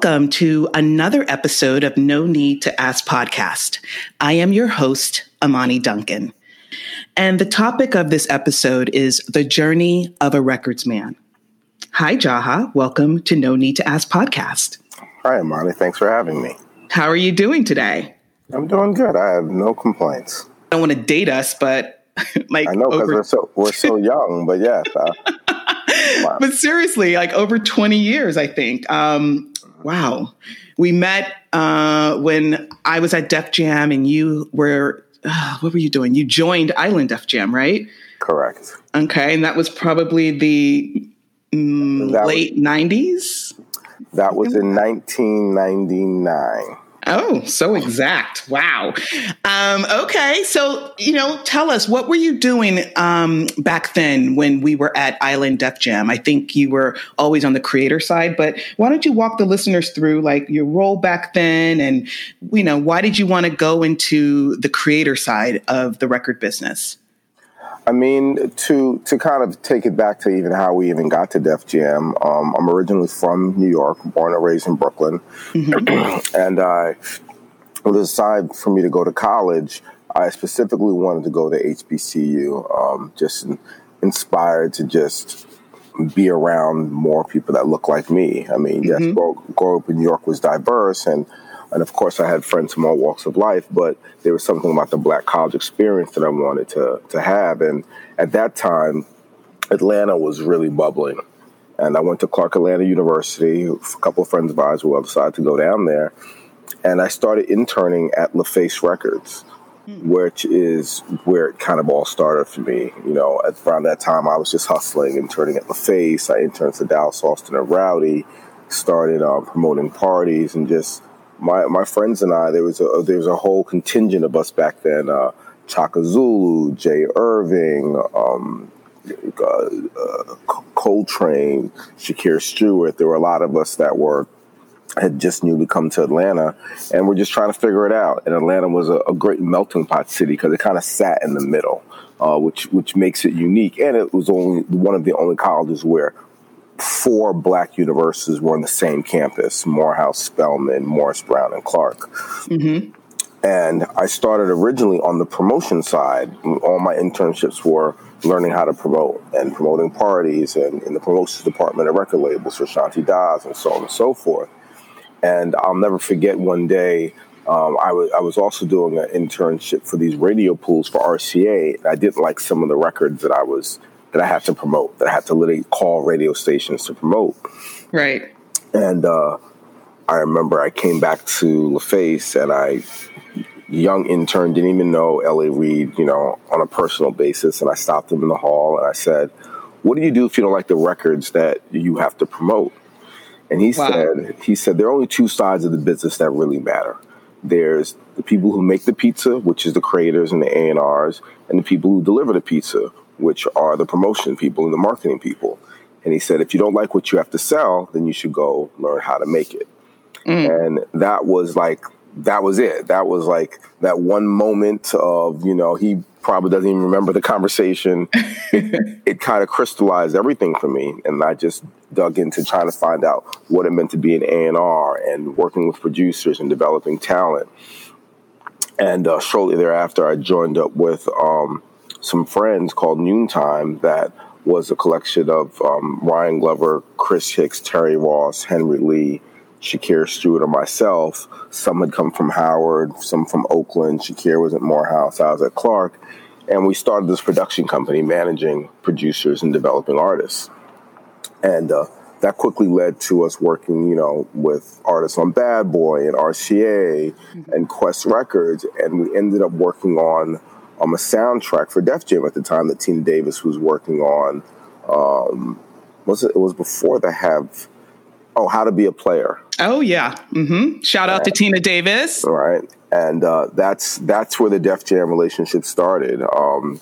Welcome to another episode of No Need to Ask podcast. I am your host, Amani Duncan. And the topic of this episode is the journey of a records man. Hi, Jaha. Welcome to No Need to Ask podcast. Hi, Amani. Thanks for having me. How are you doing today? I'm doing good. I have no complaints. I don't want to date us, but like I know because over- we're so we're so young, but yes. Uh, wow. But seriously, like over 20 years, I think. Um, wow. We met uh, when I was at Def Jam and you were, uh, what were you doing? You joined Island Def Jam, right? Correct. Okay. And that was probably the mm, late was, 90s? That was in 1999. Oh, so exact. Wow. Um, okay. So, you know, tell us, what were you doing um, back then when we were at Island Def Jam? I think you were always on the creator side, but why don't you walk the listeners through like your role back then and, you know, why did you want to go into the creator side of the record business? I mean, to to kind of take it back to even how we even got to Def Jam. Um, I'm originally from New York, born and raised in Brooklyn, mm-hmm. and I it was decided for me to go to college. I specifically wanted to go to HBCU, um, just in, inspired to just be around more people that look like me. I mean, mm-hmm. yes, grow, grow up in New York was diverse and and of course, I had friends from all walks of life, but there was something about the black college experience that I wanted to, to have. And at that time, Atlanta was really bubbling. And I went to Clark Atlanta University. A couple of friends of ours who decided to go down there. And I started interning at LaFace Records, hmm. which is where it kind of all started for me. You know, at around that time, I was just hustling, and interning at LaFace. I interned for Dallas Austin and Rowdy, started um, promoting parties and just my my friends and I, there was a there was a whole contingent of us back then. Uh, Chaka Zulu, Jay Irving, um, uh, uh, Coltrane, Shakir Stewart. There were a lot of us that were had just newly come to Atlanta, and we're just trying to figure it out. And Atlanta was a, a great melting pot city because it kind of sat in the middle, uh, which which makes it unique. And it was only one of the only colleges where four black universities were on the same campus Morehouse, Spelman, Morris Brown, and Clark. Mm-hmm. And I started originally on the promotion side. All my internships were learning how to promote and promoting parties and in the promotions department of record labels for Shanti Das and so on and so forth. And I'll never forget one day um, I, was, I was also doing an internship for these radio pools for RCA. I didn't like some of the records that I was that I have to promote, that I have to literally call radio stations to promote. Right. And uh, I remember I came back to LaFace and I, young intern, didn't even know L.A. Reid, you know, on a personal basis. And I stopped him in the hall and I said, What do you do if you don't like the records that you have to promote? And he wow. said, he said, there are only two sides of the business that really matter. There's the people who make the pizza, which is the creators and the A&Rs, and the people who deliver the pizza, which are the promotion people and the marketing people. And he said, if you don't like what you have to sell, then you should go learn how to make it. Mm. And that was like, that was it. That was like that one moment of, you know, he probably doesn't even remember the conversation. it, it kind of crystallized everything for me. And I just dug into trying to find out what it meant to be an A&R and working with producers and developing talent. And uh, shortly thereafter, I joined up with um, some friends called Noontime that was a collection of um, Ryan Glover, Chris Hicks, Terry Ross, Henry Lee, Shakir Stewart, and myself. Some had come from Howard, some from Oakland. Shakir was at Morehouse, I was at Clark. And we started this production company managing producers and developing artists. And uh, that quickly led to us working, you know, with artists on Bad Boy and RCA mm-hmm. and Qwest Records. And we ended up working on um, a soundtrack for Def Jam at the time that Tina Davis was working on. Um, was it? It was before the have. Oh, how to be a player. Oh yeah. Mm-hmm. Shout out and, to Tina Davis. Right, and uh, that's that's where the Def Jam relationship started. Um,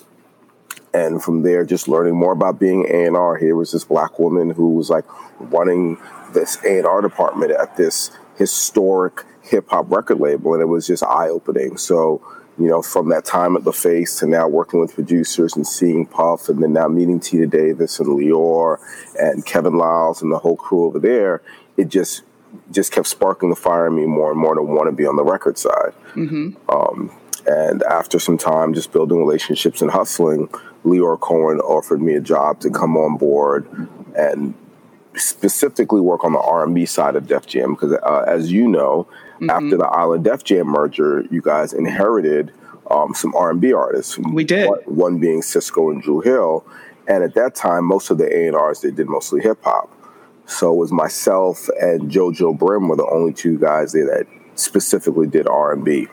and from there, just learning more about being A and R. Here was this black woman who was like running this A and R department at this historic hip hop record label, and it was just eye opening. So you know, from that time at LaFace to now working with producers and seeing Puff and then now meeting Tina Davis and Lyor and Kevin Liles and the whole crew over there, it just just kept sparking the fire in me more and more to want to be on the record side. Mm-hmm. Um, and after some time, just building relationships and hustling, Lyor Cohen offered me a job to come on board and specifically work on the R&B side of Def Jam because, uh, as you know, mm-hmm. after the Island Def Jam merger, you guys inherited um, some R&B artists. We did. One, one, being Sisqó and Dru Hill, and at that time, most of the A and R's they did mostly hip hop. So it was myself and JoJo Brim were the only two guys there that specifically did R&B.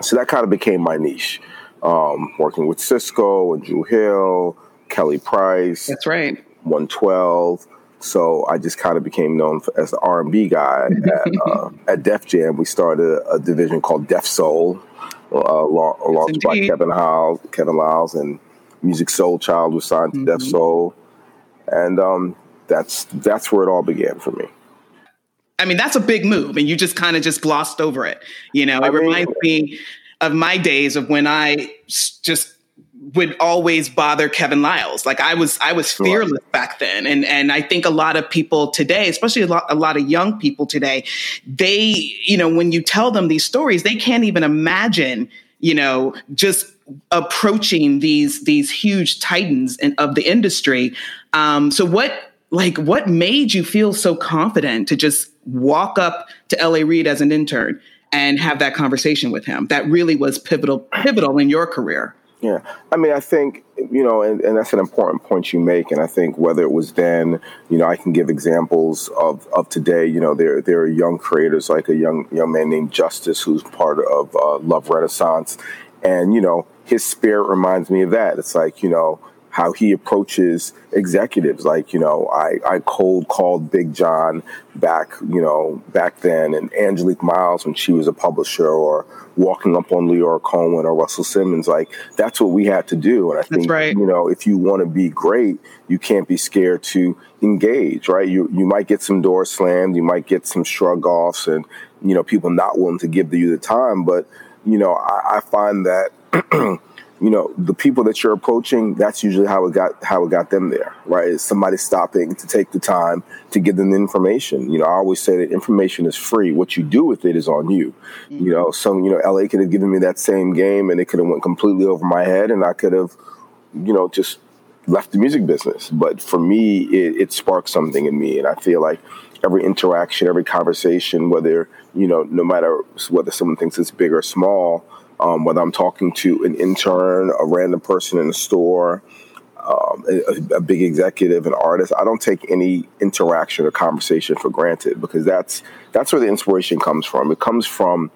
So that kind of became my niche. Um, working with Sisqó and Dru Hill, Kelly Price. That's right. 112. So I just kind of became known for, as the R&B guy. at, uh, at Def Jam, we started a, division called Def Soul, uh, along, by Kevin Howes, Kevin Liles, and Musiq Soulchild was signed to mm-hmm. Def Soul, and um, that's that's where it all began for me. I mean, that's a big move, and you just kind of just glossed over it. You know, it I mean, reminds me of my days of when I just would always bother Kevin Liles. Like I was, I was fearless back then, and and I think a lot of people today, especially a lot, a lot of young people today, they, you know, when you tell them these stories, they can't even imagine, you know, just approaching these these huge titans in, of the industry. Um, so what, like, what made you feel so confident to just walk up to L.A. Reid as an intern and have that conversation with him? That really was pivotal, pivotal in your career. Yeah. I mean, I think, you know, and, and that's an important point you make. And I think whether it was then, you know, I can give examples of, of today, you know, there, there are young creators like a young, young man named Justice who's part of uh, Love Renaissance. And, you know, his spirit reminds me of that. It's like, you know, how he approaches executives. Like, you know, I, I cold called Big John back, you know, back then, and Angelique Miles when she was a publisher, or walking up on Lyor Cohen or Russell Simmons. Like, that's what we had to do. And I think, right. you know, if you want to be great, you can't be scared to engage, right? You, you might get some doors slammed, you might get some shrug offs, and, you know, people not willing to give you the time. But, you know, I, I find that. you know the people that you're approaching that's usually how it got how it got them there right? It's somebody stopping to take the time to give them the information. You know i always say that information is free. What you do with it is on you. Mm-hmm. you know some you know la could have given me that same game and it could have went completely over my head and i could have you know just left the music business. But for me it, it sparked something in me and i feel like every interaction every conversation whether you know no matter whether someone thinks it's big or small um, whether I'm talking to an intern, a random person in a store, um, a, a, big executive, an artist. I don't take any interaction or conversation for granted because that's that's where the inspiration comes from. It comes from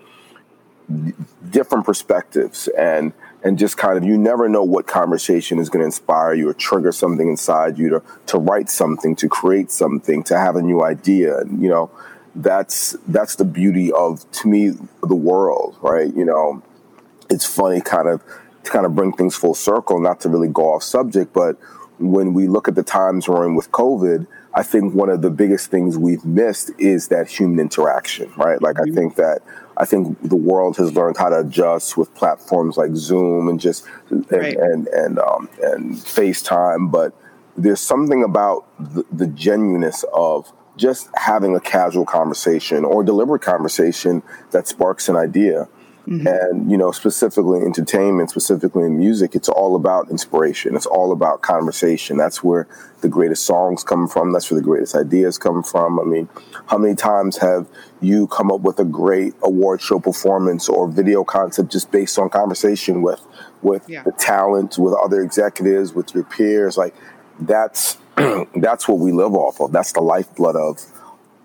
different perspectives and and just kind of you never know what conversation is going to inspire you or trigger something inside you to to write something, to create something, to have a new idea. You know, that's that's the beauty of to me the world, right? You know, it's funny kind of to kind of bring things full circle, not to really go off subject, but when we look at the times we're in with COVID, I think one of the biggest things we've missed is that human interaction, right? Like mm-hmm. I think that I think the world has learned how to adjust with platforms like Zoom and just and right. and and, um, and FaceTime, but there's something about the, the genuineness of just having a casual conversation or deliberate conversation that sparks an idea. Mm-hmm. And, you know, specifically entertainment, specifically in music, it's all about inspiration. It's all about conversation. That's where the greatest songs come from. That's where the greatest ideas come from. I mean, how many times have you come up with a great award show performance or video concept just based on conversation with, with yeah. the talent, with other executives, with your peers? Like, that's, that's what we live off of. That's the lifeblood of,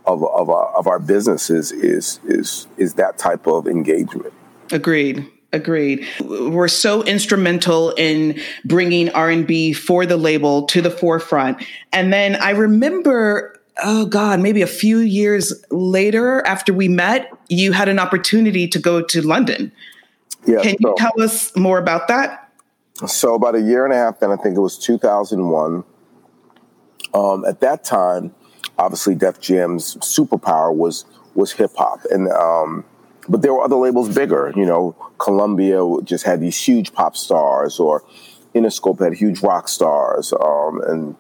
of, of, our, of our businesses is, is, is that type of engagement. Agreed. Agreed. We're so instrumental in bringing R&B for the label to the forefront. And then I remember oh God, maybe a few years later after we met, you had an opportunity to go to London. Yeah, Can you tell us more about that? So about a year and a half then, I think it was 2001. Um, at that time, obviously Def Jam's superpower was was hip hop, and um, but there were other labels bigger. You know, Columbia just had these huge pop stars, or Interscope had huge rock stars, um, and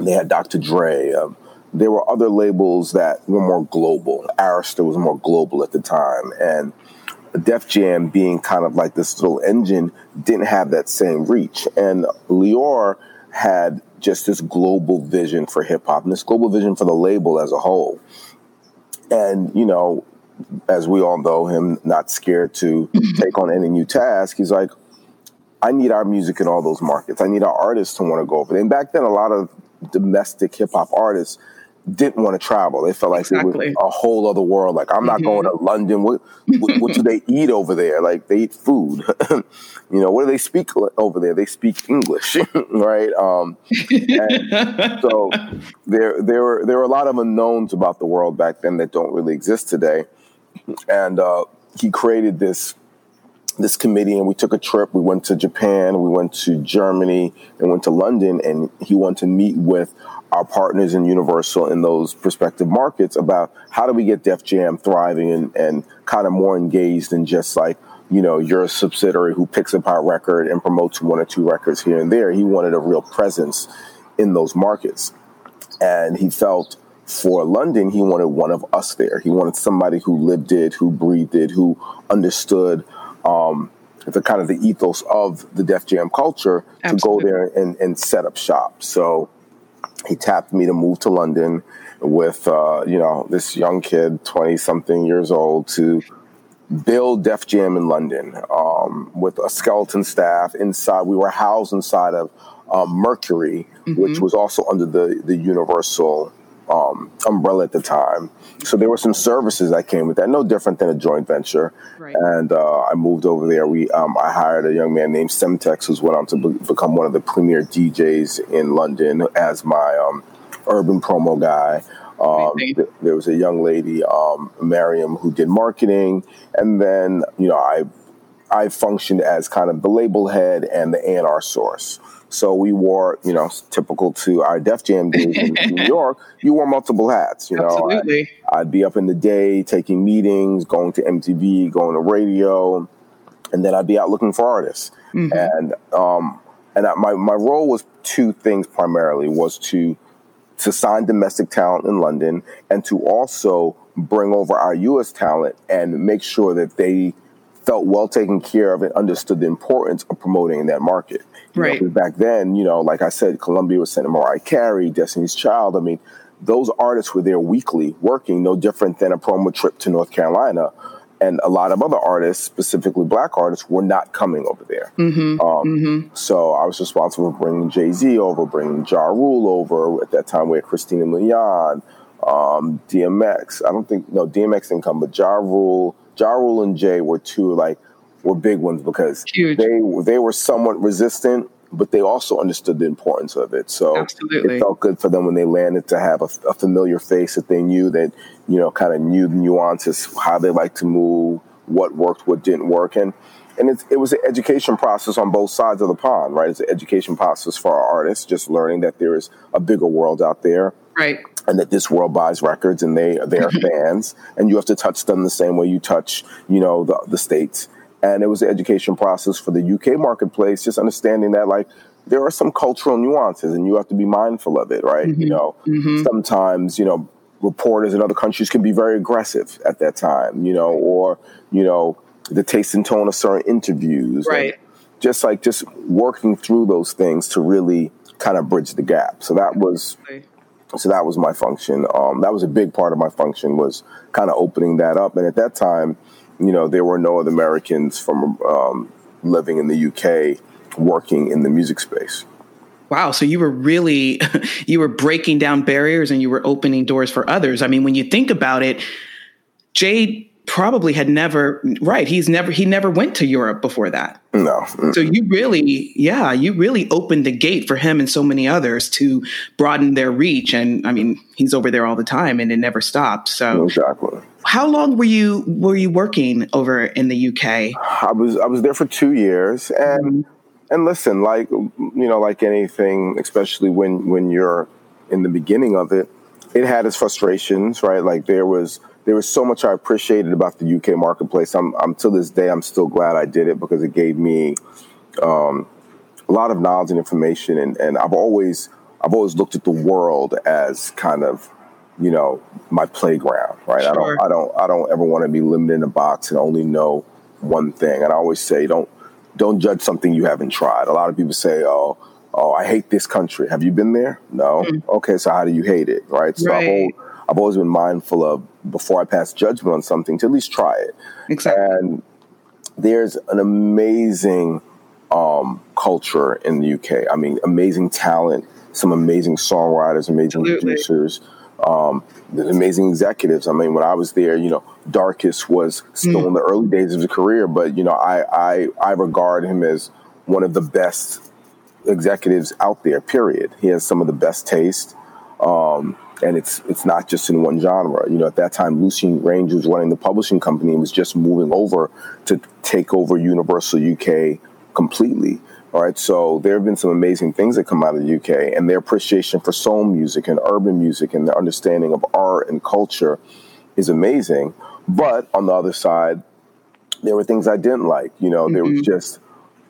they had Dr. Dre. Um, there were other labels that were more global. Arista was more global at the time, and Def Jam being kind of like this little engine didn't have that same reach. And Lyor had just this global vision for hip hop and this global vision for the label as a whole. And, you know, as we all know, him not scared to take on any new task, he's like, I need our music in all those markets. I need our artists to want to go over there. And back then, a lot of domestic hip hop artists didn't want to travel. They felt like exactly. it was a whole other world. Like I'm not mm-hmm. going to London. What, what, what do they eat over there? Like they eat food. you know, what do they speak over there? They speak English, right? Um, so there there were there were a lot of unknowns about the world back then that don't really exist today. And uh, he created this this committee and we took a trip. We went to Japan, we went to Germany, and went to London. And he wanted to meet with our partners in Universal in those prospective markets about how do we get Def Jam thriving and, and kind of more engaged than just like, you know, you're a subsidiary who picks up our record and promotes one or two records here and there. He wanted a real presence in those markets. And he felt for London, he wanted one of us there. He wanted somebody who lived it, who breathed it, who understood um, the kind of the ethos of the Def Jam culture Absolutely. to go there and, and set up shop. So he tapped me to move to London with uh, you know this young kid, twenty something years old, to build Def Jam in London um, with a skeleton staff inside. We were housed inside of um, Mercury, mm-hmm. which was also under the the Universal um, umbrella at the time. So there were some services that came with that, no different than a joint venture. Right. And uh, I moved over there. We um, I hired a young man named Semtex, who's went on to be- become one of the premier DJs in London as my um, urban promo guy. Um, th- there was a young lady, um, Miriam, who did marketing, and then you know I I functioned as kind of the label head and the A and R source. So we wore, you know, typical to our Def Jam days in New York, you wore multiple hats. You know, Absolutely. I, I'd be up in the day taking meetings, going to MTV, going to radio, and then I'd be out looking for artists. Mm-hmm. And um, and I, my my role was two things primarily was to to sign domestic talent in London and to also bring over our U.S. talent and make sure that they felt well taken care of and understood the importance of promoting in that market. You right. Know, back then, you know, like I said, Columbia was sending Mariah Carey, Destiny's Child. I mean, those artists were there weekly working, no different than a promo trip to North Carolina. And a lot of other artists, specifically black artists, were not coming over there. Mm-hmm. Um, mm-hmm. So I was responsible for bringing Jay Z over, bringing Ja Rule over. At that time, we had Christina Milian, um, DMX. I don't think, no, DMX didn't come, but Ja Rule, Ja Rule and Jay were two like were big ones because Huge. they they were somewhat resistant, but they also understood the importance of it. So Absolutely. it felt good for them when they landed to have a, a familiar face that they knew that you know kind of knew the nuances, how they like to move, what worked, what didn't work, and and it, it was an education process on both sides of the pond, right? It's an education process for our artists, just learning that there is a bigger world out there, right? And that this world buys records, and they they are fans, and you have to touch them the same way you touch, you know, the the states and it was the education process for the UK marketplace, just understanding that like there are some cultural nuances and you have to be mindful of it, right? Mm-hmm. You know, mm-hmm. sometimes, you know, reporters in other countries can be very aggressive at that time, you know, or, you know, the taste and tone of certain interviews. Right. Just like just working through those things to really kind of bridge the gap. So that was so that was my function. Um, that was a big part of my function was kind of opening that up. And at that time, you know, there were no other Americans from um, living in the UK working in the music space. Wow. So you were really, you were breaking down barriers and you were opening doors for others. I mean, when you think about it, Jade probably had never, right. He's never, he never went to Europe before that. No. So you really, yeah, you really opened the gate for him and so many others to broaden their reach. And I mean, he's over there all the time and it never stopped. So exactly. How long were you were you working over in the UK? I was I was there for two years, and mm-hmm. and listen, like you know, like anything, especially when when you're in the beginning of it, it had its frustrations, right? Like there was there was so much I appreciated about the UK marketplace. I'm I'm to this day I'm still glad I did it because it gave me um, a lot of knowledge and information, and and I've always I've always looked at the world as kind of you know, my playground, right? Sure. I don't, I don't, I don't ever want to be limited in a box and only know one thing. And I always say, don't, don't judge something you haven't tried. A lot of people say, oh, oh, I hate this country. Have you been there? No. Mm-hmm. Okay, so how do you hate it, right? So right. I've, always, I've always been mindful of before I pass judgment on something to at least try it. Exactly. And there's an amazing um, culture in the UK. I mean, amazing talent, some amazing songwriters, amazing Absolutely. producers. Um, there's amazing executives. I mean, when I was there, you know, Darcus was still mm. in the early days of his career, but you know, I, I I regard him as one of the best executives out there. Period. He has some of the best taste, um, and it's it's not just in one genre. You know, at that time, Lucian Grainge was running the publishing company and was just moving over to take over Universal UK completely. All right, so there have been some amazing things that come out of the UK, and their appreciation for soul music and urban music and their understanding of art and culture is amazing. But on the other side, there were things I didn't like. You know, mm-hmm. there was mm-hmm. just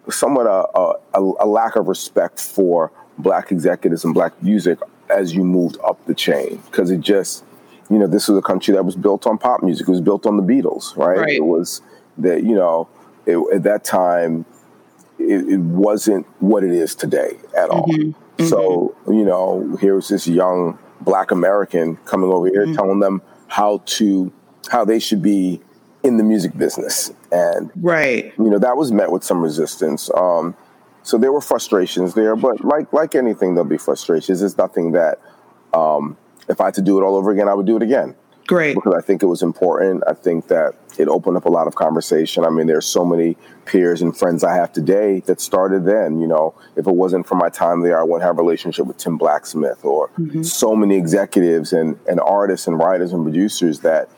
somewhat a, a, a, lack of respect for black executives and black music as you moved up the chain because it just you know this was a country that was built on pop music it was built on the beatles right, right. it was that you know it, at that time it, it, wasn't what it is today at all mm-hmm. Mm-hmm. so you know here's this young black american coming over here mm-hmm. telling them how to how they should be in the music business. And right, you know, that was met with some resistance. Um, so there were frustrations there, but like like anything, there'll be frustrations. It's nothing that um, if I had to do it all over again, I would do it again. Great. Because I think it was important. I think that it opened up a lot of conversation. I mean, there's so many peers and friends I have today that started then. You know, if it wasn't for my time there, I wouldn't have a relationship with Tim Blacksmith or mm-hmm. so many executives and, and artists and writers and producers that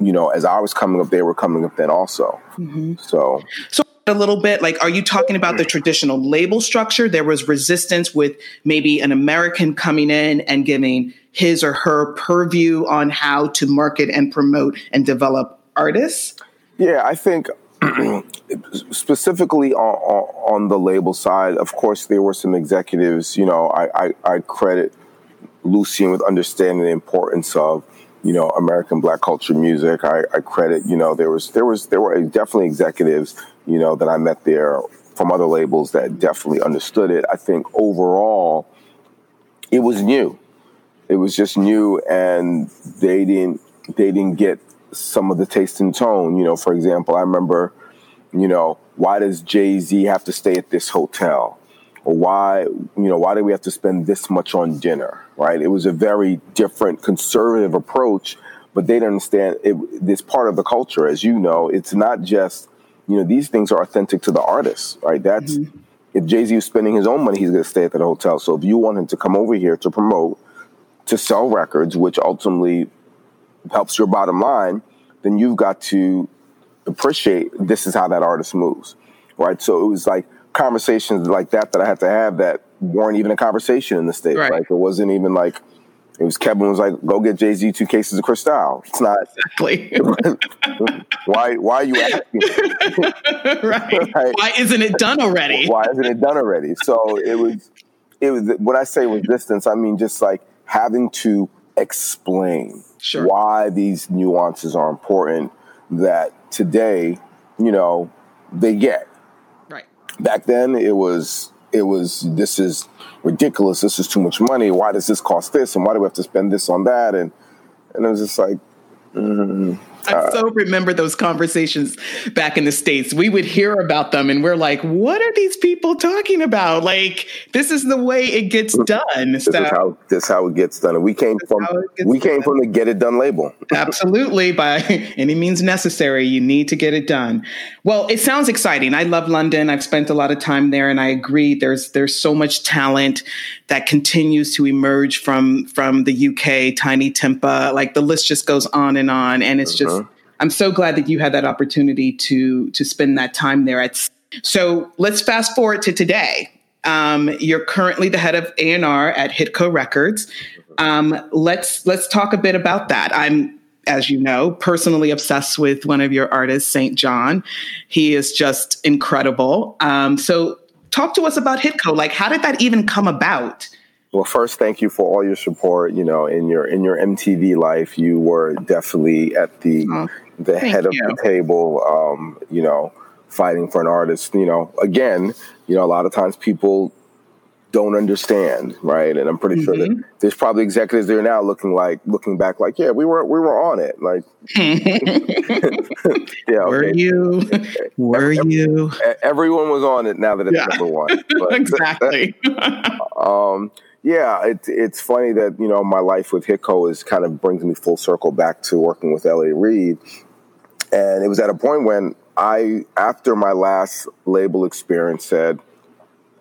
you know, as I was coming up, they were coming up then also. Mm-hmm. So, so a little bit like, are you talking about the traditional label structure? There was resistance with maybe an American coming in and giving his or her purview on how to market and promote and develop artists. Yeah, I think specifically on, on, on, the label side, of course, there were some executives. You know, I, I, I credit Lucian with understanding the importance of you know American Black culture music. I, I, credit you know there was there was there were definitely executives you know that I met there from other labels that definitely understood it. I think overall it was new. It was just new, and they didn't they didn't get some of the taste and tone. You know, for example, I remember you know why does Jay Z have to stay at this hotel? or why you know why do we have to spend this much on dinner right it was a very different conservative approach but they didn't understand it, this part of the culture as you know it's not just you know these things are authentic to the artist right that's mm-hmm. if jay-z is spending his own money he's going to stay at that hotel so if you want him to come over here to promote to sell records which ultimately helps your bottom line then you've got to appreciate this is how that artist moves right so it was like conversations like that that I had to have that weren't even a conversation in the state. Right. Like it wasn't even like it was Kevin was like, "Go get Jay Z two cases of Cristal." It's not exactly. why? Why are you asking? right. right. Why isn't it done already? Why isn't it done already? So it was. It was. When I say resistance, I mean just like having to explain sure. why these nuances are important. That today, you know, they get Right. back then it was it was this is ridiculous this is too much money why does this cost this and why do we have to spend this on that? And and it was just like mm, I uh, so remember those conversations back in the States. We would hear about them and we're like, what are these people talking about? Like, this is the way it gets mm-hmm. done. This so, is how this is how it gets done. And we came from we came done. from the get it done label. Absolutely. By any means necessary, you need to get it done. Well, it sounds exciting. I love London. I've spent a lot of time there and I agree there's there's so much talent that continues to emerge from from the UK, Tinie Tempah, like the list just goes on and on. And it's just I'm so glad that you had that opportunity to to spend that time there. At, so let's fast forward to today. Um, you're currently the head of A&R at Hitco Records. Um, let's let's talk a bit about that. I'm, as you know, personally obsessed with one of your artists, St. John. He is just incredible. Um, so talk to us about Hitco. Like, how did that even come about? Well, first, thank you for all your support. You know, in your in your MTV life, you were definitely at the oh, the head of the table. Um, you know, fighting for an artist. You know, again, you know, a lot of times people don't understand, right? And I'm pretty mm-hmm. sure that mm-hmm. there's probably executives there now looking like looking back like, yeah, we were we were on it. Like yeah, Were okay. you? Were Every, you? Everyone was on it now that it's yeah. number one. But, exactly. um yeah, it, it's funny that, you know, my life with Hitco is kind of brings me full circle back to working with L.A. Reid. And it was at a point when I, after my last label experience, said,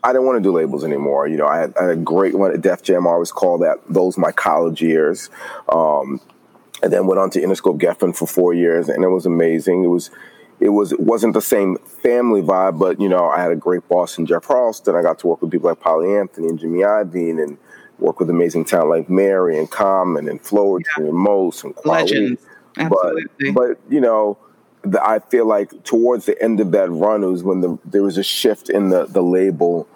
I didn't want to do labels anymore. You know, I had, I had a great one at Def Jam. I always call that those my college years. Um, and then went on to Interscope Geffen for four years, and it was amazing. It was, it was, it wasn't the same family vibe, but you know, I had a great boss in Jeff Harleston. I got to work with people like Polly Anthony and Jimmy Iovine, and work with amazing talent like Mary and Common and Flo yeah. and Mos and Kweli. Legends. Absolutely. But, but you know, the, I feel like towards the end of that run, was when the, there was a shift in the, the label,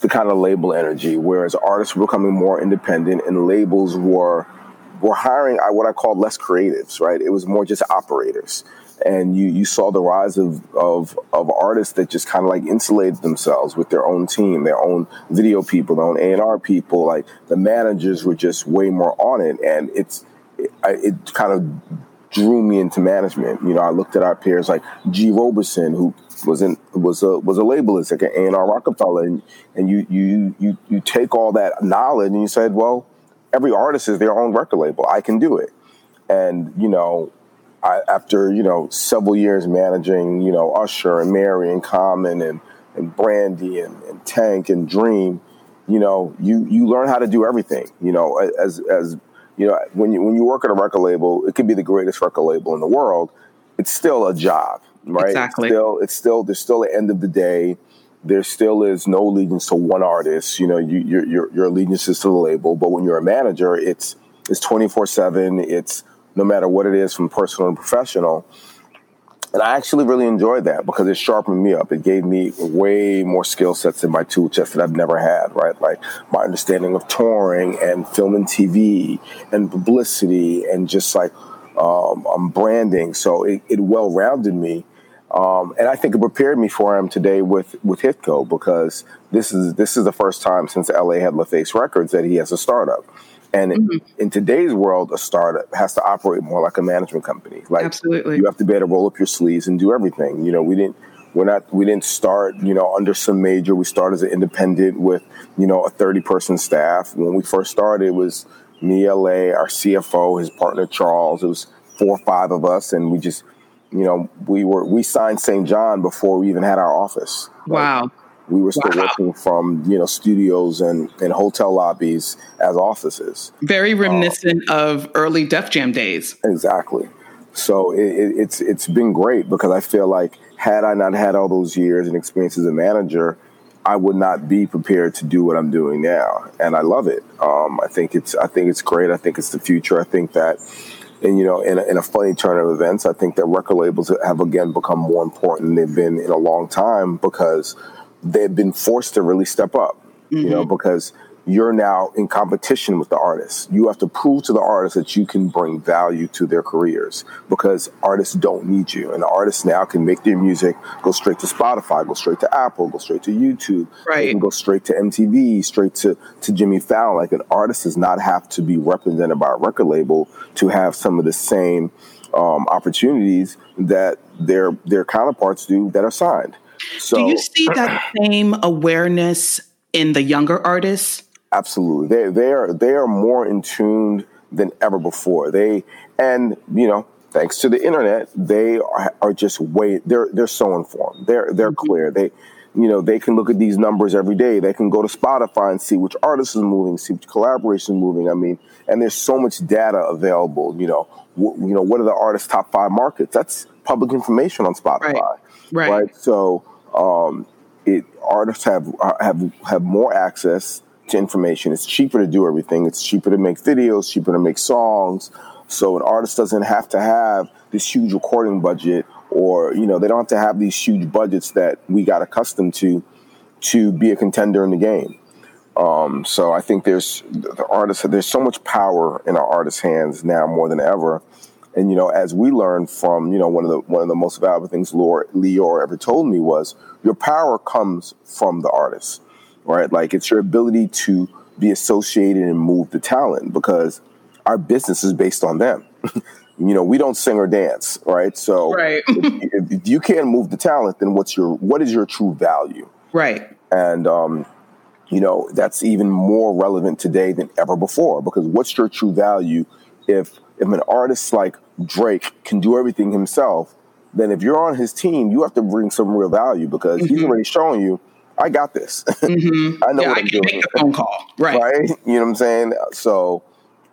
the kind of label energy, whereas artists were becoming more independent and labels were were hiring uh, what I call less creatives, right? It was more just operators. And you, you saw the rise of, of, of artists that just kind of like insulated themselves with their own team, their own video people, their own A&R people. Like the managers were just way more on it. And it's, it, it kind of drew me into management. You know, I looked at our peers like Gee Roberson, who was in was a was a labelist like an A and R Roc-A-Fella, and and you you you you take all that knowledge and you said, well, every artist is their own record label. I can do it, and you know. I, after you know several years managing you know Usher and Mary and Common and and Brandy and, and Tank and Dream, you know you you learn how to do everything. You know as as you know, when you when you work at a record label, it could be the greatest record label in the world. It's still a job, right? Exactly. It's still, it's still there's still the end of the day. There still is no allegiance to one artist. You know, you, your your your allegiance is to the label. But when you're a manager, it's it's twenty four seven. It's no matter what it is, from personal and professional. And I actually really enjoyed that because it sharpened me up. It gave me way more skill sets in my tool chest that I've never had, right? Like my understanding of touring and film and TV and publicity and just like um, um, branding. So it, it well rounded me. Um, and I think it prepared me for him today with, with Hitco because this is this is the first time since LA had LaFace Records that he has a startup. And mm-hmm. in today's world, a startup has to operate more like a management company. Like Absolutely. you have to be able to roll up your sleeves and do everything. You know, we didn't we're not we didn't start, you know, under some major. We started as an independent with, you know, a 30 person staff. When we first started, it was me, LA, our CFO, his partner Charles. It was four or five of us and we just you know, we were we signed St. John before we even had our office. Wow. We were still wow. working from you know studios and, and hotel lobbies as offices. Very reminiscent um, of early Def Jam days. Exactly. So it, it, it's it's been great because I feel like had I not had all those years and experience as a manager, I would not be prepared to do what I'm doing now, and I love it. Um, I think it's I think it's great. I think it's the future. I think that. And you know, in a, in a funny turn of events, I think that record labels have again become more important than they've been in a long time because they've been forced to really step up, mm-hmm. you know, mm-hmm. because you're now in competition with the artists. You have to prove to the artists that you can bring value to their careers because artists don't need you. And the artists now can make their music go straight to Spotify, go straight to Apple, go straight to YouTube, right. go straight to MTV, straight to, to Jimmy Fallon. Like an artist does not have to be represented by a record label to have some of the same um, opportunities that their their counterparts do that are signed. So, Do you see that same awareness in the younger artists? Absolutely. They they are they are more in tune than ever before. They and you know, thanks to the internet, they are, are just way they're they're so informed. They're they're mm-hmm. clear. They you know, they can look at these numbers every day. They can go to Spotify and see which artist is moving, see which collaboration is moving. I mean, and there's so much data available. You know, w- you know, what are the artists' top five markets? That's public information on Spotify, right? right? right? So um, it artists have have have more access to information. It's cheaper to do everything. It's cheaper to make videos, cheaper to make songs. So an artist doesn't have to have this huge recording budget, or you know, they don't have to have these huge budgets that we got accustomed to to be a contender in the game. Um, so I think there's the artists. There's so much power in our artists' hands now more than ever. And you know, as we learned from you know one of the one of the most valuable things Lyor ever told me was your power comes from the artist, right? Like it's your ability to be associated and move the talent because our business is based on them. you know, we don't sing or dance, right? So right. if, if, you can't move the talent, then what's your what is your true value? Right. And um, you know, that's even more relevant today than ever before because what's your true value if if an artist like Drake can do everything himself, then if you're on his team, you have to bring some real value because mm-hmm. he's already showing you, I got this. Mm-hmm. I know yeah, what I'm I can doing. Make the phone call, right? Right. You know what I'm saying? So,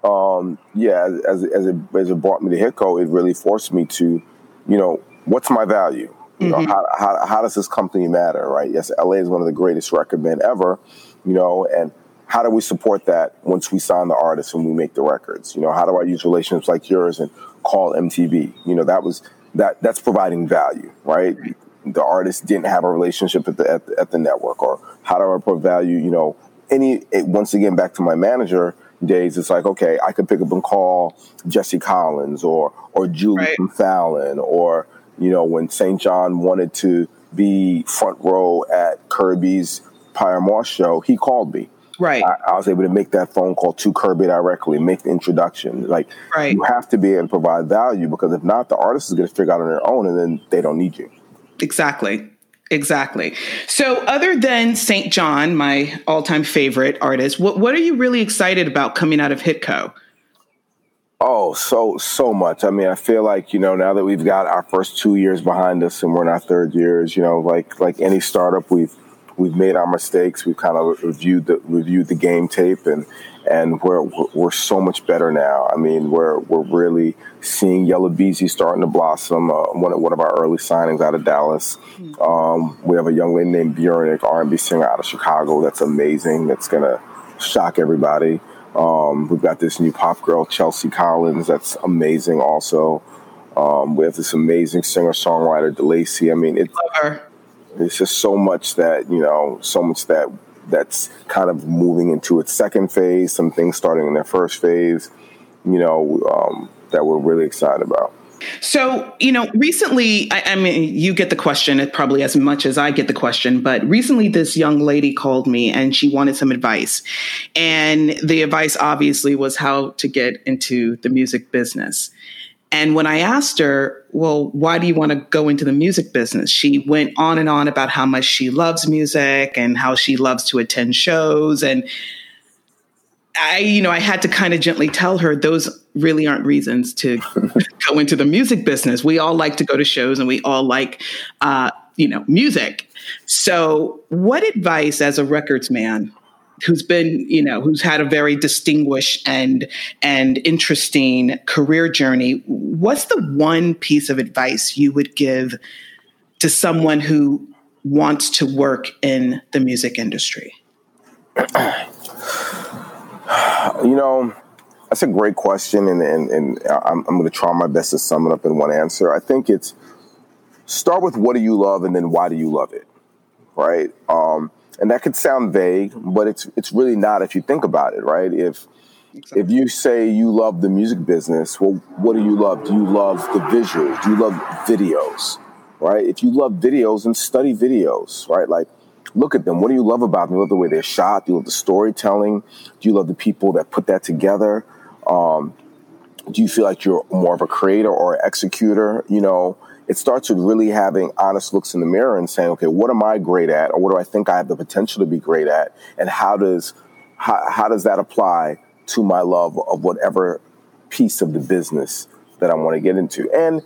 um, yeah, as as it as it brought me to Hitco, it really forced me to, you know, what's my value? You mm-hmm. how, how how does this company matter? Right? Yes, LA is one of the greatest record men ever. You know, and how do we support that once we sign the artists and we make the records? You know, how do I use relationships like yours and call MTV? You know, that was that that's providing value, right? The artist didn't have a relationship at the at the, at the network, or how do I put value? You know, any it, once again back to my manager days, it's like okay, I could pick up and call Jesse Collins or or Julie right. from Fallon, or you know, when St. John wanted to be front row at Kerby's Pyer Moss show, he called me Right. I, I, was able to make that phone call to Kerby directly, make the introduction. Like, right. you have to be able to provide value because if not, the artist is going to figure out on their own and then they don't need you. Exactly. Exactly. So, other than St. John, my all time favorite artist, what, what are you really excited about coming out of Hitco? Oh, so so much. I mean, I feel like you know now that we've got our first two years behind us and we're in our third years. You know, like like any startup, we've we've made our mistakes. We've kind of reviewed the reviewed the game tape, and and we're we're so much better now. I mean, we're we're really seeing Yella Beezy starting to blossom. Uh, one of one of our early signings out of Dallas. Um, we have a young lady named Bjornick, R&B singer out of Chicago. That's amazing. That's gonna shock everybody. Um, we've got this new pop girl, Chelsea Collins. That's amazing. Also, um, we have this amazing singer songwriter, DeLacy. I mean, it's it's just so much that you know, so much that that's kind of moving into its second phase. Some things starting in their first phase. You know, um, that we're really excited about. So, you know, recently, I, I, mean, you get the question probably as much as I get the question, but recently this young lady called me and she wanted some advice. And the advice obviously was how to get into the music business. And when I asked her, well, why do you want to go into the music business? She went on and on about how much she loves music and how she loves to attend shows. And I, you know, I had to kind of gently tell her those really aren't reasons to go into the music business. We all like to go to shows and we all like, uh, you know, music. So, what advice as a records man who's been you know who's had a very distinguished and and interesting career journey what's the one piece of advice you would give to someone who wants to work in the music industry? You know that's a great question and and, and i'm, I'm going to try my best to sum it up in one answer. I think it's start with what do you love and then why do you love it right? Um, and that could sound vague, but it's it's really not if you think about it, right? If exactly. if you say you love the music business, well, what do you love? Do you love the visuals? Do you love videos? Right? If you love videos, and study videos, right? Like look at them. What do you love about them? You love the way they're shot. Do you love the storytelling? Do you love the people that put that together? Um, do you feel like you're more of a creator or an executor? You know, it starts with really having honest looks in the mirror and saying, okay, what am I great at, or what do I think I have the potential to be great at, and how does how, how does that apply to my love of whatever piece of the business that I want to get into? And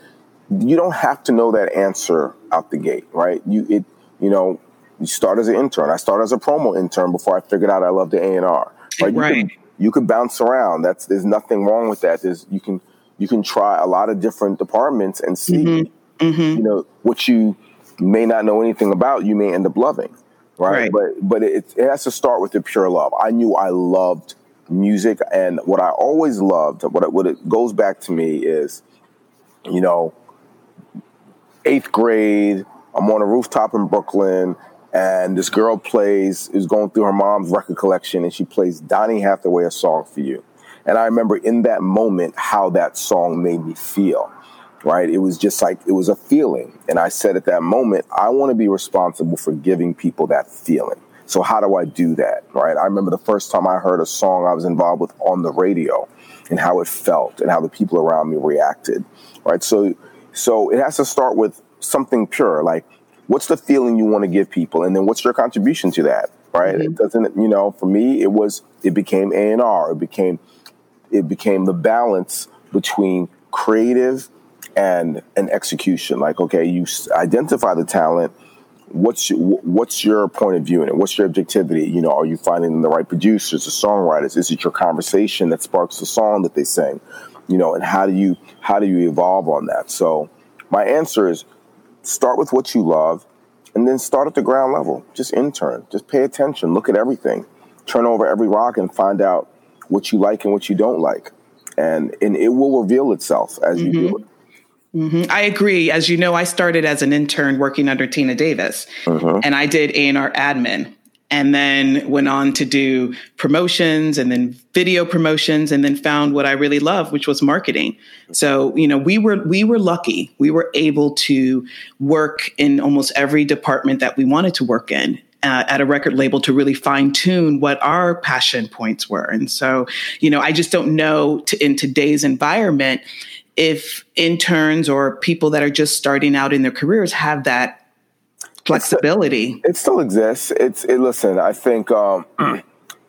you don't have to know that answer out the gate, right? You it you know you start as an intern. I started as a promo intern before I figured out I loved the A and R. Right. You, Can, you could bounce around. That's there's nothing wrong with that. There's you can you can try a lot of different departments and see mm-hmm mm-hmm. you know, what you may not know anything about, you may end up loving, right? right. But but it, it has to start with the pure love. I knew I loved music, and what I always loved, what it, what it goes back to me is, you know, eighth grade. I'm on a rooftop in Brooklyn. and this girl plays is going through her mom's record collection and she plays Donny Hathaway a song for you. And I remember in that moment how that song made me feel. Right? It was just like it was a feeling. And I said at that moment, I want to be responsible for giving people that feeling. So how do I do that? Right? I remember the first time I heard a song I was involved with on the radio and how it felt and how the people around me reacted. Right? So so it has to start with something pure, like what's the feeling you want to give people and then what's your contribution to that right mm-hmm. it doesn't you know for me it was it became a&r it became it became the balance between creative and an execution like okay you identify the talent what's your, what's your point of view in it what's your objectivity you know are you finding the right producers the songwriters is it your conversation that sparks the song that they sing you know and how do you how do you evolve on that so my answer is start with what you love and then start at the ground level. Just intern, just pay attention, look at everything, turn over every rock and find out what you like and what you don't like. And, and it will reveal itself as mm-hmm. you do mm-hmm. it. Mm-hmm. I agree. As you know, I started as an intern working under Tina Davis, mm-hmm. and I did A and R admin and then went on to do promotions and then video promotions and then found what I really love, which was marketing. So, you know, we were we were lucky. We were able to work in almost every department that we wanted to work in. Uh, at a record label to really fine tune what our passion points were. And so, you know, I just don't know to, in today's environment if interns or people that are just starting out in their careers have that flexibility. It still exists. It's it, listen. I think um,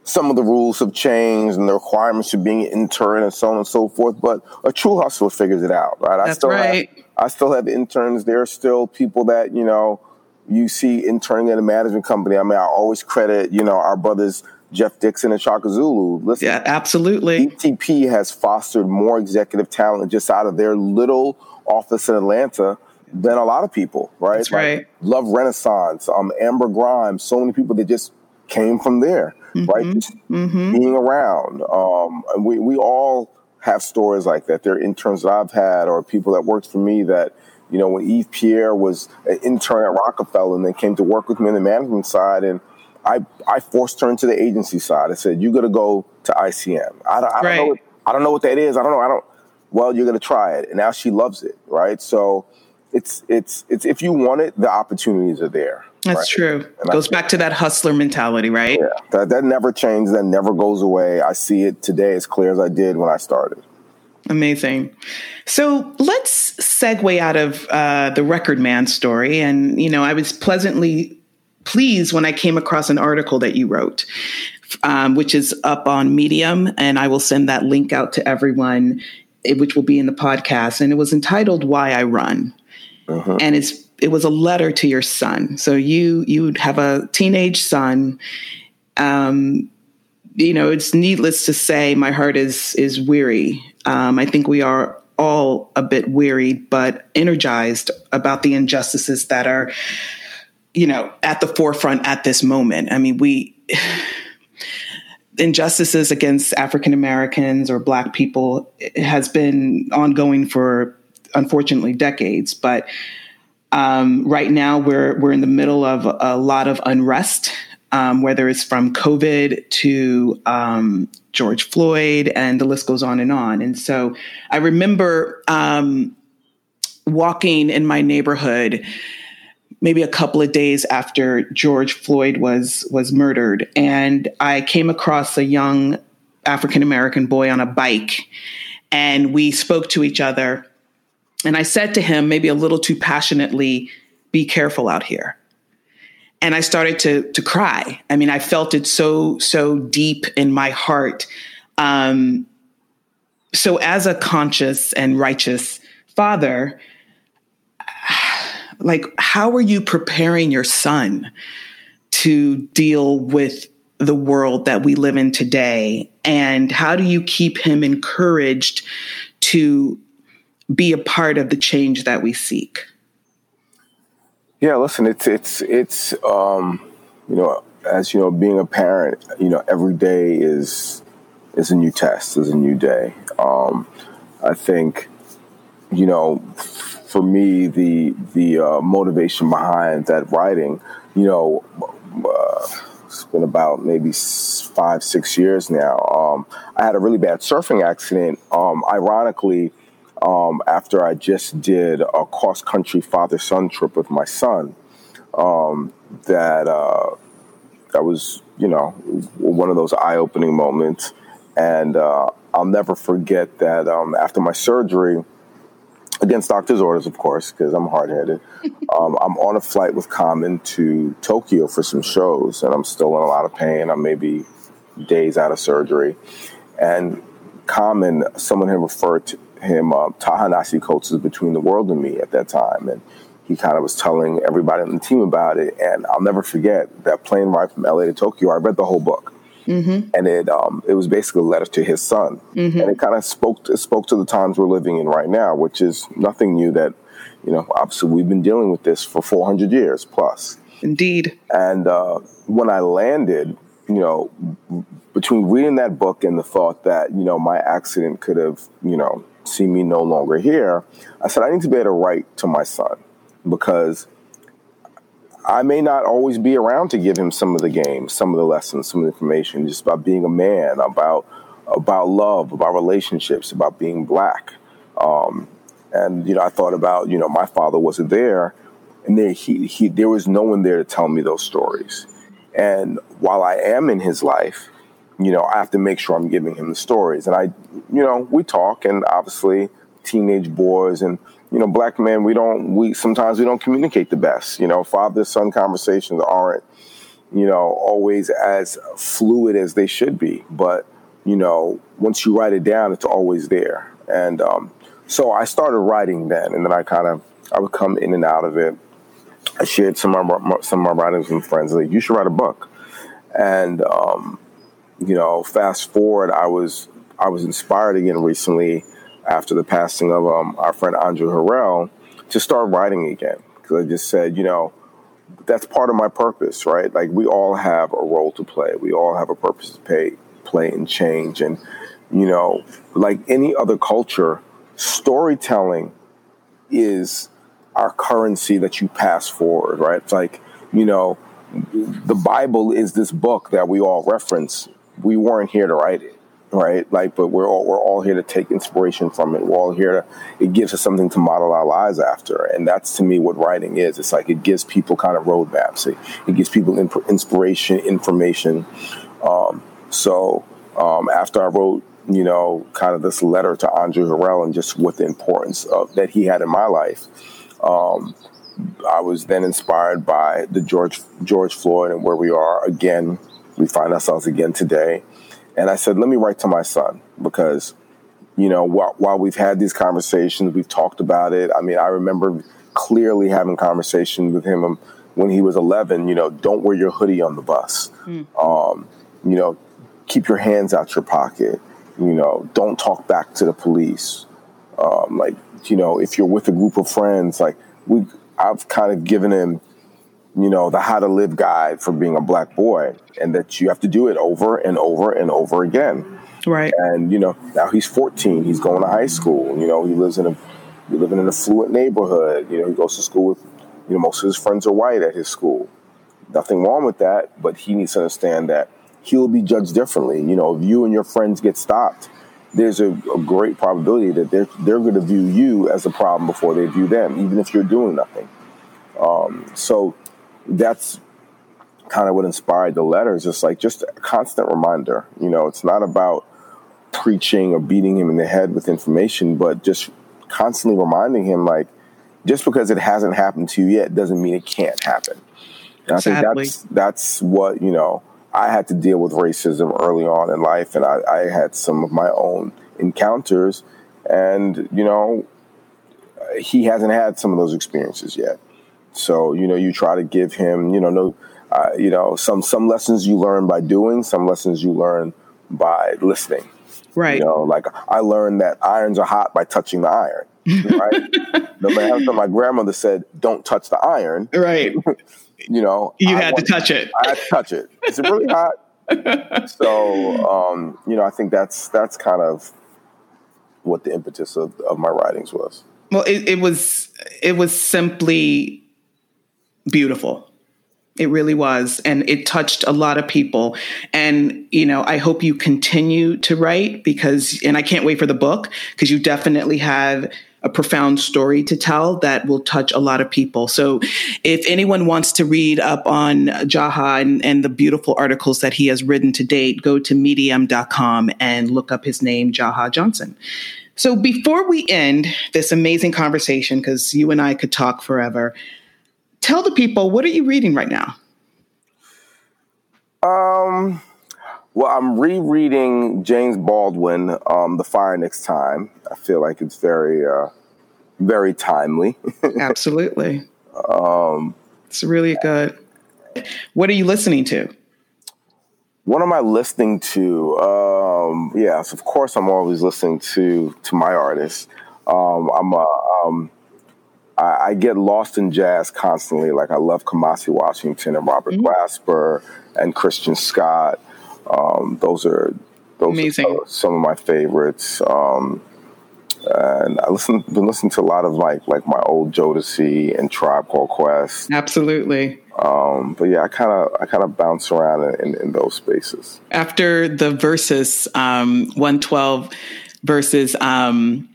some of the rules have changed and the requirements of being an intern and so on and so forth. But a true hustler figures it out, right? That's I still right. Have, I still have interns. There are still people that you know you see interning at a management company. I mean, I always credit you know our brothers. Jeff Dixon and Shaka Zulu. Listen, yeah, absolutely. ETP has fostered more executive talent just out of their little office in Atlanta than a lot of people, right? That's right. Like Love Renaissance, um, Amber Grimes, so many people that just came from there, mm-hmm. right? Just mm-hmm. being around. Um, and we, we all have stories like that. There are interns that I've had or people that worked for me that, you know, when Eve Pierre was an intern at Roc-A-Fella and then came to work with me in the management side and I, I forced her into the agency side. I said, you got to go to ICM. I don't, I don't right. know. What, I don't know what that is. I don't know. I don't, well, you're going to try it. And now she loves it. Right. So, it's it's it's if you want it, the opportunities are there. That's right? true. And goes back to that hustler mentality, right? Yeah, that that never changes. That never goes away. I see it today as clear as I did when I started. Amazing. So let's segue out of uh, the Record Man story, and you know, I was pleasantly pleased when I came across an article that you wrote. Um, which is up on Medium, and I will send that link out to everyone, eh, which will be in the podcast. And it was entitled "Why I Run." uh-huh. and it's it was a letter to your son. So you you have a teenage son. Um, you know, it's needless to say, my heart is is weary. Um, I think we are all a bit weary, but energized about the injustices that are, you know, at the forefront at this moment. I mean, we injustices against African Americans or Black people has been ongoing for unfortunately decades. But um, right now, we're we're in the middle of a lot of unrest, um, whether it's from COVID to um, George Floyd, and the list goes on and on. And so, I remember um, walking in my neighborhood maybe a couple of days after George Floyd was was murdered, and I came across a young African American boy on a bike, and we spoke to each other. And I said to him, maybe a little too passionately, be careful out here. And I started to, to cry. I mean, I felt it so, so deep in my heart. Um, so, as a conscious and righteous father, like, how are you preparing your son to deal with the world that we live in today? And how do you keep him encouraged to be a part of the change that we seek? Yeah, listen, it's it's it's um, you know, as you know, being a parent, you know, every day is is a new test, is a new day. Um, I think, you know, for me, the the uh, motivation behind that writing you know, uh, it's been about maybe five, six years now. Um, I had a really bad surfing accident. Um, ironically, um, after I just did a cross country father son trip with my son, um, that uh, that was you know one of those eye opening moments, and uh, I'll never forget that um, after my surgery against doctor's orders, of course, because I'm hard headed. um, I'm on a flight with Common to Tokyo for some shows, and I'm still in a lot of pain. I'm maybe days out of surgery. And Common, someone had referred to him, uh, Ta-Nehisi Coates, between the world and me at that time. And he kind of was telling everybody on the team about it. And I'll never forget that plane ride from LA to Tokyo. I read the whole book. Mm-hmm. And it um, it was basically a letter to his son, mm-hmm. and it kind of spoke to, spoke to the times we're living in right now, which is nothing new. That you know, obviously we've been dealing with this for 400 years plus. Indeed. And uh, when I landed, you know, between reading that book and the thought that you know my accident could have you know seen me no longer here, I said I need to be able to write to my son because I may not always be around to give him some of the games, some of the lessons, some of the information, just about being a man, about about love, about relationships, about being black. Um, and you know, I thought about you know my father wasn't there, and there he, he there was no one there to tell me those stories. And while I am in his life, you know, I have to make sure I'm giving him the stories. And I, you know, we talk, and obviously teenage boys and you know, black men, we don't, we sometimes we don't communicate the best. You know, father son conversations aren't, you know, always as fluid as they should be. But, you know, once you write it down, it's always there. And um, so I started writing then, and then I kind of, I would come in and out of it. I shared some of my, some of my writings with friends. Like, you should write a book. And, um, you know, fast forward, I was, I was inspired again recently after the passing of um, our friend Andre Harrell to start writing again. Because I just said, you know, that's part of my purpose, right? Like we all have a role to play. We all have a purpose to pay, play and change. And, you know, like any other culture, storytelling is our currency that you pass forward, right? It's like, you know, the Bible is this book that we all reference. We weren't here to write it right? Like, but we're all we're all here to take inspiration from it. We're all here to. It gives us something to model our lives after, and that's to me what writing is. It's like it gives people kind of roadmaps. It, it gives people imp- inspiration, information. Um, so um, after I wrote, you know, kind of this letter to Andre Harrell and just what the importance of that he had in my life. Um, I was then inspired by the George George Floyd and where we are again. We find ourselves again today and I said, let me write to my son because, you know, while, while we've had these conversations, we've talked about it. I mean, I remember clearly having conversations with him when he was 11, you know, don't wear your hoodie on the bus. Mm. Um, you know, keep your hands out your pocket. You know, don't talk back to the police. Um, like, you know, if you're with a group of friends, like we, I've kind of given him you know, the how to live guide for being a black boy, and that you have to do it over and over and over again. Right. And you know, now he's 14. He's going to high school. You know, he lives in a he living in an affluent neighborhood. You know, he goes to school with you know most of his friends are white at his school. Nothing wrong with that, but he needs to understand that he'll be judged differently. You know, if you and your friends get stopped, there's a, a great probability that they're they're going to view you as a problem before they view them, even if you're doing nothing. Um, so that's kind of what inspired the letters. It's like just a constant reminder. You know, it's not about preaching or beating him in the head with information, but just constantly reminding him, like, just because it hasn't happened to you yet doesn't mean it can't happen. And I think that's that's what you know. I had to deal with racism early on in life, and I, I had some of my own encounters, and you know, he hasn't had some of those experiences yet. So you know, you try to give him, you know, no, uh, you know, some some lessons you learn by doing, some lessons you learn by listening. Right. You know, like I learned that irons are hot by touching the iron. Right. no matter my grandmother said, "Don't touch the iron." Right. you know, you I had to touch it. I had to touch it. Is it really hot? so, um, you know, I think that's that's kind of what the impetus of, of my writings was. Well, it, it was it was simply beautiful. It really was. And it touched a lot of people. And, you know, I hope you continue to write because, and I can't wait for the book because you definitely have a profound story to tell that will touch a lot of people. So if anyone wants to read up on Jaha and, and the beautiful articles that he has written to date, go to medium.com and look up his name, Jaha Johnson. So before we end this amazing conversation, because you and I could talk forever, tell the people what are you reading right now? Um, well, I'm rereading James Baldwin, um, "The Fire Next Time." I feel like it's very, uh, very timely. Absolutely. Um, it's really good. What are you listening to? What am I listening to? Um, yes, of course, I'm always listening to to my artists. Um, I'm a um, I, I, get lost in jazz constantly. Like I love Kamasi Washington and Robert mm-hmm. Glasper and Christian Scott. Um, those are those Amazing. are some of my favorites. Um, and I listen been listening to a lot of like like my old Jodeci and Tribe Called Quest. Absolutely. Um, but yeah, I kind of I kind of bounce around in, in, in, those spaces. After the Verzuz, um, one twelve Verzuz. um,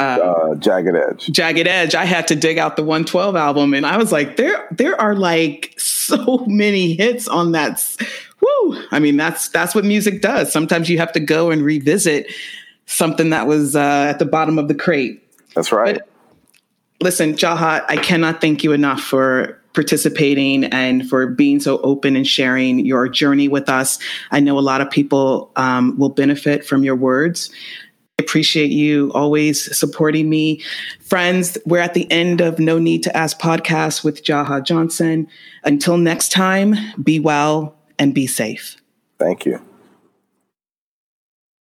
uh, uh, Jagged Edge. Jagged Edge. I had to dig out the 112 album, and I was like, there, there are like so many hits on that. Woo! I mean, that's that's what music does. Sometimes you have to go and revisit something that was uh, at the bottom of the crate. That's right. But listen, Jaha, I cannot thank you enough for participating and for being so open and sharing your journey with us. I know a lot of people um, will benefit from your words appreciate you always supporting me. Friends, we're at the end of No Need to Ask podcast with Jaha Johnson. Until next time, be well and be safe. Thank you.